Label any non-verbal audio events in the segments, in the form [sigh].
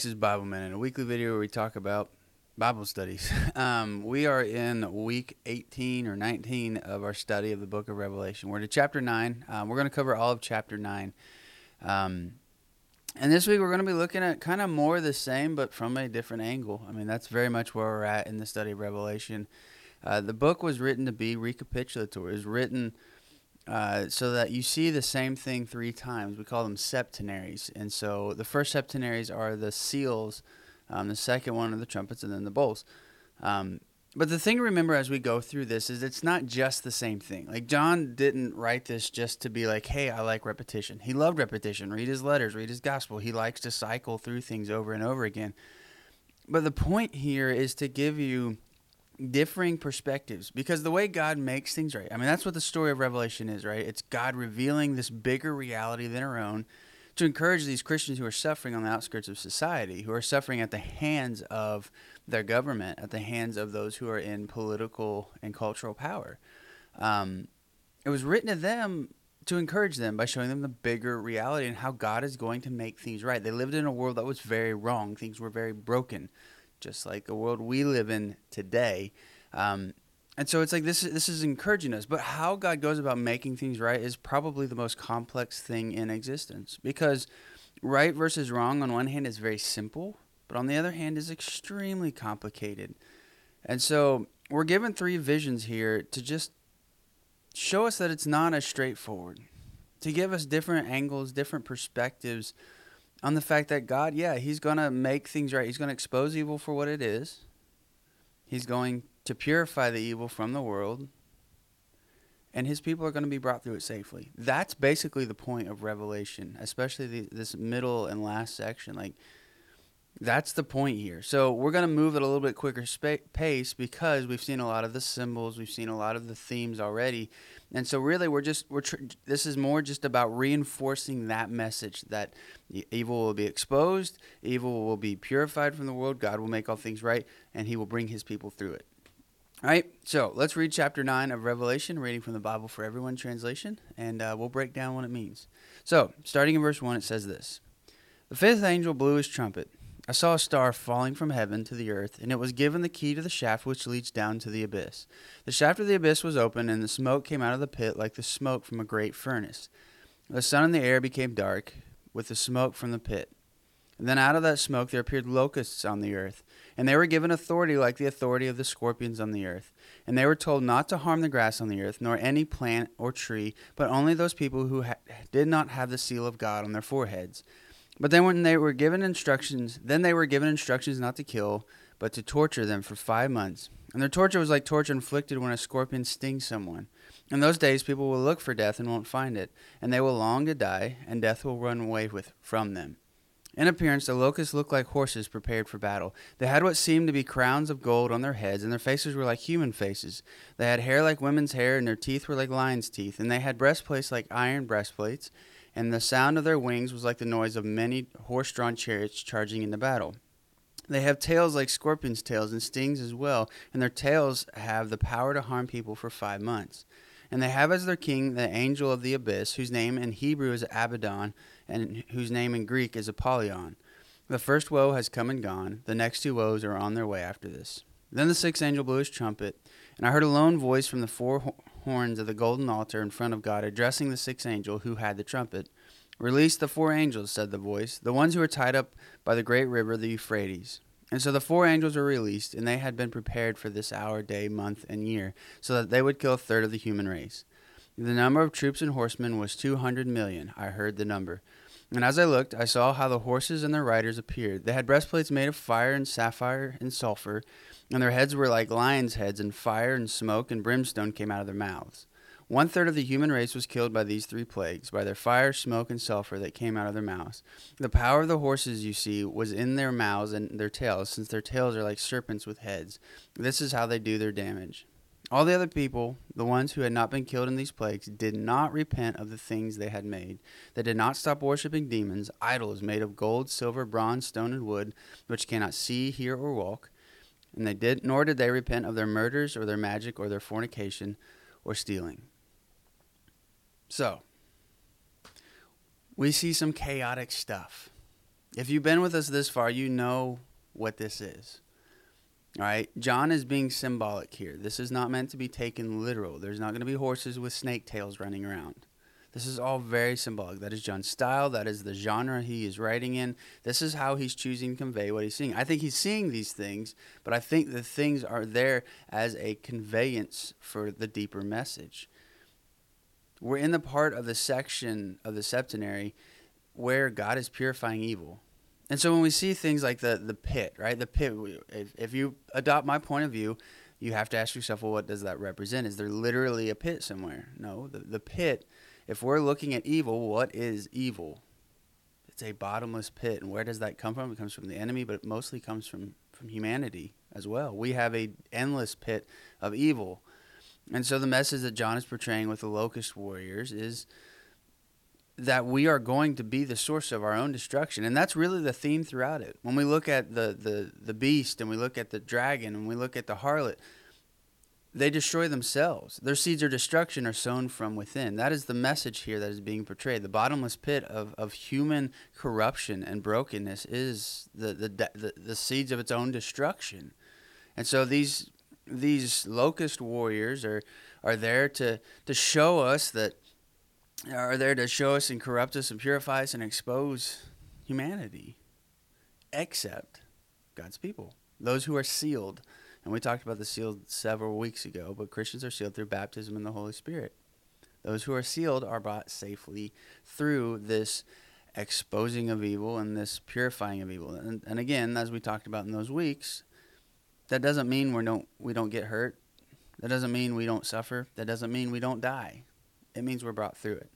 Texas Bible Minute, a weekly video where we talk about Bible studies. [laughs] Um, we are in week 18 or 19 of our study of the book of Revelation. We're to chapter 9. Um, we're going to cover all of chapter 9. Um, and this week we're going to be looking at kind of more the same, but from a different angle. I mean, that's very much where we're at in the study of Revelation. Uh, the book was written to be recapitulatory. It was written uh, so that you see the same thing three times. We call them septenaries. And so the first septenaries are the seals, um, the second one are the trumpets, and then the bowls. Um, but the thing to remember as we go through this is it's not just the same thing. Like John didn't write this just to be like, "Hey, I like repetition." He loved repetition. Read his letters, read his gospel. He likes to cycle through things over and over again. But the point here is to give you differing perspectives because the way God makes things right. I mean, that's what the story of Revelation is, right? It's God revealing this bigger reality than our own to encourage these Christians who are suffering on the outskirts of society, who are suffering at the hands of their government, at the hands of those who are in political and cultural power. Um, it was written to them to encourage them by showing them the bigger reality and how God is going to make things right. They lived in a world that was very wrong, things were very broken just like the world we live in today. Um, and so it's like this this is encouraging us. But how god goes about making things right is probably the most complex thing in existence. Because right versus wrong on one hand is very simple but on the other hand is extremely complicated. And so we're given three visions here to just show us that it's not as straightforward to give us different angles different perspectives on the fact that God, yeah, He's going to make things right. He's going to expose evil for what it is. He's going to purify the evil from the world. And His people are going to be brought through it safely. That's basically the point of Revelation, especially the, this middle and last section. Like, that's the point here. So we're going to move at a little bit quicker pace because we've seen a lot of the symbols, we've seen a lot of the themes already, and so really we're just we're tr- this is more just about reinforcing that message that evil will be exposed, evil will be purified from the world, God will make all things right, and He will bring His people through it. All right, so let's read chapter 9 of Revelation, reading from the Bible for Everyone translation, and uh, we'll break down what it means. So, starting in verse 1, it says this The fifth angel blew his trumpet I saw a star falling from heaven to the earth, and it was given the key to the shaft which leads down to the abyss. The shaft of the abyss was open, and the smoke came out of the pit like the smoke from a great furnace. The sun and the air became dark with the smoke from the pit. And then out of that smoke there appeared locusts on the earth, and they were given authority like the authority of the scorpions on the earth. And they were told not to harm the grass on the earth, nor any plant or tree, but only those people who ha- did not have the seal of God on their foreheads. But then when they were given instructions, then they were given instructions not to kill, but to torture them for five months. And their torture was like torture inflicted when a scorpion stings someone. In those days, people will look for death and won't find it, and they will long to die, and death will run away with from them. In appearance, the locusts looked like horses prepared for battle. They had what seemed to be crowns of gold on their heads, and their faces were like human faces. They had hair like women's hair, and their teeth were like lions' teeth, and they had breastplates like iron breastplates and the sound of their wings was like the noise of many horse drawn chariots charging into battle. They have tails like scorpions' tails and stings as well, and their tails have the power to harm people for five months. And they have as their king the angel of the abyss, whose name in Hebrew is Abaddon, and whose name in Greek is Apollyon. The first woe has come and gone, the next two woes are on their way after this. Then the sixth angel blew his trumpet, and I heard a lone voice from the four horns of the golden altar in front of God, addressing the sixth angel who had the trumpet. Release the four angels, said the voice, the ones who are tied up by the great river, the Euphrates. And so the four angels were released, and they had been prepared for this hour, day, month, and year, so that they would kill a third of the human race. The number of troops and horsemen was two hundred million. I heard the number. And as I looked, I saw how the horses and their riders appeared. They had breastplates made of fire and sapphire and sulfur, and their heads were like lions' heads, and fire and smoke and brimstone came out of their mouths. One third of the human race was killed by these three plagues, by their fire, smoke, and sulfur that came out of their mouths. The power of the horses, you see, was in their mouths and their tails, since their tails are like serpents with heads. This is how they do their damage. All the other people, the ones who had not been killed in these plagues, did not repent of the things they had made. They did not stop worshipping demons, idols made of gold, silver, bronze, stone, and wood, which cannot see, hear, or walk. And they did nor did they repent of their murders or their magic or their fornication or stealing. So, we see some chaotic stuff. If you've been with us this far, you know what this is. All right, John is being symbolic here. This is not meant to be taken literal. There's not going to be horses with snake tails running around. This is all very symbolic. That is John's style. That is the genre he is writing in. This is how he's choosing to convey what he's seeing. I think he's seeing these things, but I think the things are there as a conveyance for the deeper message. We're in the part of the section of the septenary where God is purifying evil. And so when we see things like the the pit, right? The pit if, if you adopt my point of view, you have to ask yourself, well, what does that represent? Is there literally a pit somewhere? No, the, the pit, if we're looking at evil, what is evil? It's a bottomless pit. And where does that come from? It comes from the enemy, but it mostly comes from, from humanity as well. We have a endless pit of evil. And so the message that John is portraying with the locust warriors is that we are going to be the source of our own destruction. And that's really the theme throughout it. When we look at the the, the beast and we look at the dragon and we look at the harlot they destroy themselves. Their seeds of destruction are sown from within. That is the message here that is being portrayed. The bottomless pit of, of human corruption and brokenness is the, the, the, the seeds of its own destruction. And so these these locust warriors are are there to to show us that are there to show us and corrupt us and purify us and expose humanity, except God's people, those who are sealed. And we talked about the sealed several weeks ago, but Christians are sealed through baptism in the Holy Spirit. Those who are sealed are brought safely through this exposing of evil and this purifying of evil. And, and again, as we talked about in those weeks, that doesn't mean we don't we don't get hurt. That doesn't mean we don't suffer. That doesn't mean we don't die it means we're brought through it.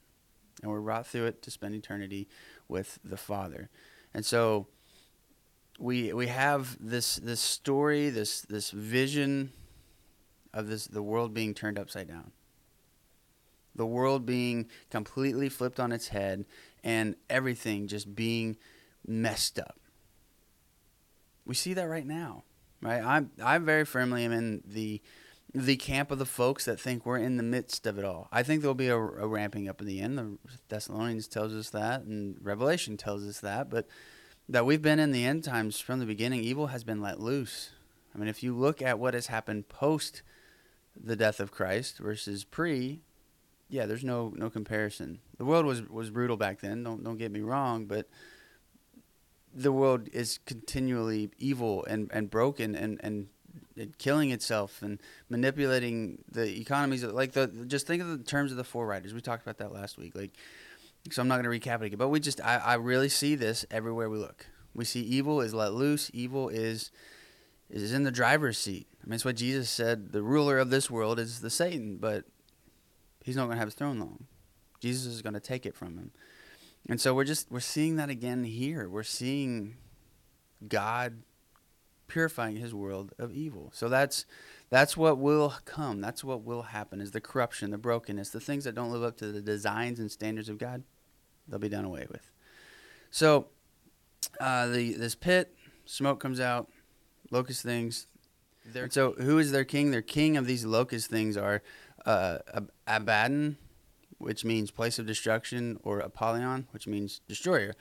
And we're brought through it to spend eternity with the Father. And so we we have this this story, this this vision of this the world being turned upside down. The world being completely flipped on its head and everything just being messed up. We see that right now. Right? I'm I very firmly am in the the camp of the folks that think we're in the midst of it all. I think there'll be a, a, ramping up in the end. The Thessalonians tells us that, and Revelation tells us that. But that we've been in the end times from the beginning. Evil has been let loose. I mean, if you look at what has happened post the death of Christ versus pre, yeah, there's no no comparison. The world was was brutal back then. Don't don't get me wrong, but the world is continually evil and, and broken and, and killing itself and manipulating the economies like the just think of the terms of the four riders. We talked about that last week like so i'm not going to recap it again but we just I, I really see this everywhere we look. We see evil is let loose evil is is in the driver's seat. I mean it's what jesus said the ruler of this world is the satan but he's not going to have his throne long. Jesus is going to take it from him. And so we're just we're seeing that again here. We're seeing god purifying his world of evil. So that's that's what will come. That's what will happen is the corruption, the brokenness, the things that don't live up to the designs and standards of God, they'll be done away with. So uh, the this pit, smoke comes out, locust things. so who is their king? Their king of these locust things are uh, Abaddon, which means place of destruction, or Apollyon, which means destroyer.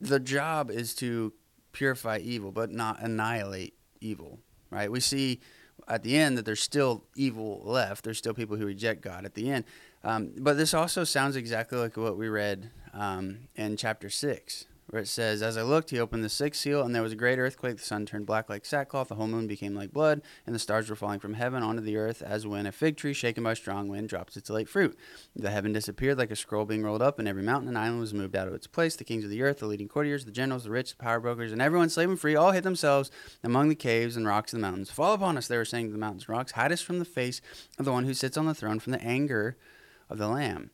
The job is to purify evil, but not annihilate evil, right? We see at the end that there's still evil left. There's still people who reject God at the end. Um, but this also sounds exactly like what we read um, in chapter 6 where it says, As I looked, he opened the sixth seal, and there was a great earthquake. The sun turned black like sackcloth, the whole moon became like blood, and the stars were falling from heaven onto the earth, as when a fig tree shaken by a strong wind drops its late fruit. The heaven disappeared like a scroll being rolled up, and every mountain and island was moved out of its place. The kings of the earth, the leading courtiers, the generals, the rich, the power brokers, and everyone slave and free all hid themselves among the caves and rocks of the mountains. Fall upon us, they were saying to the mountains and rocks, hide us from the face of the one who sits on the throne, from the anger of the Lamb.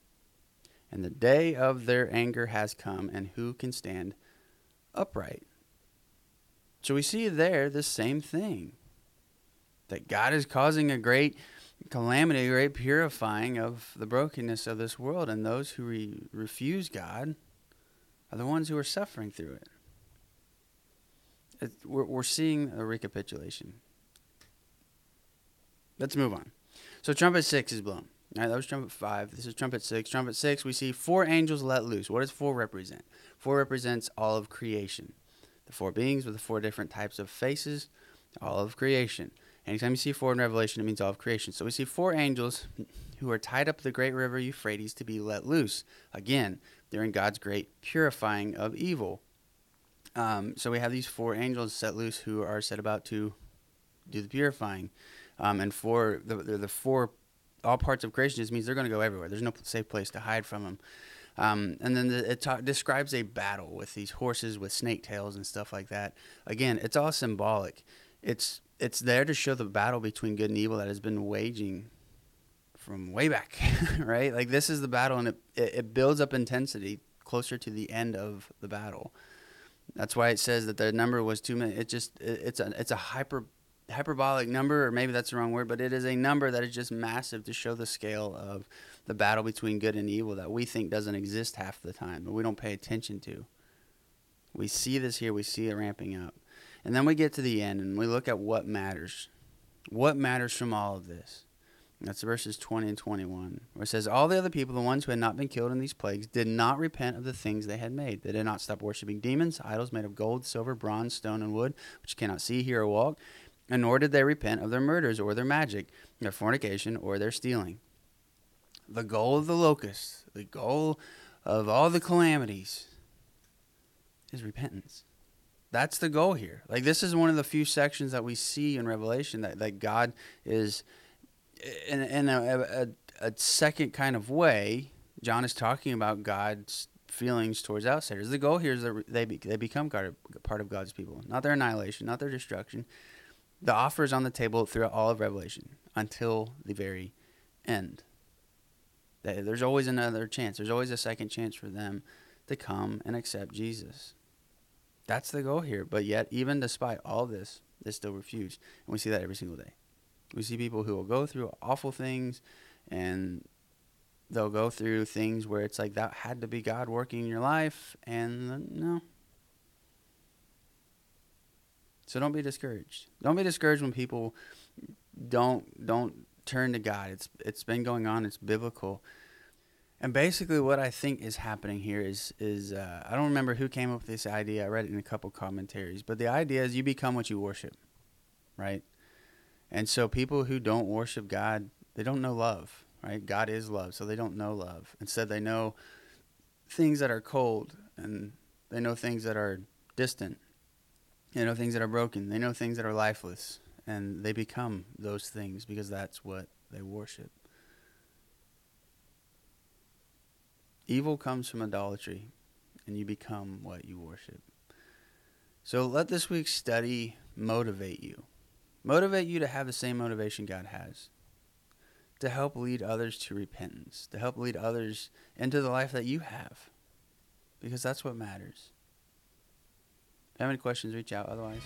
And the day of their anger has come, and who can stand? upright. So we see there the same thing that God is causing a great calamity, a great purifying of the brokenness of this world, and those who re- refuse God are the ones who are suffering through it. it we're, we're seeing a recapitulation. Let's move on. So, trumpet six is blown. All right, that was trumpet five. This is trumpet six. Trumpet six, we see four angels let loose. What does four represent? Four represents all of creation. The four beings with the four different types of faces, all of creation. Anytime you see four in Revelation, it means all of creation. So we see four angels who are tied up the great river Euphrates to be let loose. Again, during God's great purifying of evil. Um, so we have these four angels set loose who are set about to do the purifying. Um, and for the, the, the four, all parts of creation just means they're going to go everywhere. There's no safe place to hide from them. Um, and then the, it ta- describes a battle with these horses with snake tails and stuff like that. Again, it's all symbolic. It's it's there to show the battle between good and evil that has been waging from way back, [laughs] right? Like this is the battle, and it, it builds up intensity closer to the end of the battle. That's why it says that the number was too many. It just it, it's a it's a hyper hyperbolic number, or maybe that's the wrong word, but it is a number that is just massive to show the scale of the battle between good and evil that we think doesn't exist half the time, but we don't pay attention to. We see this here, we see it ramping up. And then we get to the end and we look at what matters. What matters from all of this? That's verses 20 and 21, where it says, All the other people, the ones who had not been killed in these plagues, did not repent of the things they had made. They did not stop worshiping demons, idols made of gold, silver, bronze, stone, and wood, which you cannot see, hear, or walk. And nor did they repent of their murders, or their magic, their fornication, or their stealing. The goal of the locust, the goal of all the calamities, is repentance. That's the goal here. Like, this is one of the few sections that we see in Revelation that, that God is in, in a, a, a second kind of way, John is talking about God's feelings towards outsiders. The goal here is that they be, they become of, part of God's people, not their annihilation, not their destruction. The offer is on the table throughout all of Revelation until the very end. There's always another chance. There's always a second chance for them to come and accept Jesus. That's the goal here. But yet, even despite all this, they still refuse. And we see that every single day. We see people who will go through awful things and they'll go through things where it's like that had to be God working in your life and no. So don't be discouraged. Don't be discouraged when people don't don't turn to God. It's it's been going on. It's biblical. And basically, what I think is happening here is is uh, I don't remember who came up with this idea. I read it in a couple commentaries, but the idea is you become what you worship, right? And so people who don't worship God, they don't know love, right? God is love, so they don't know love. Instead, they know things that are cold and they know things that are distant. They know things that are broken. They know things that are lifeless. And they become those things because that's what they worship. Evil comes from idolatry, and you become what you worship. So let this week's study motivate you. Motivate you to have the same motivation God has. To help lead others to repentance, to help lead others into the life that you have. Because that's what matters. Have any questions, reach out. Otherwise,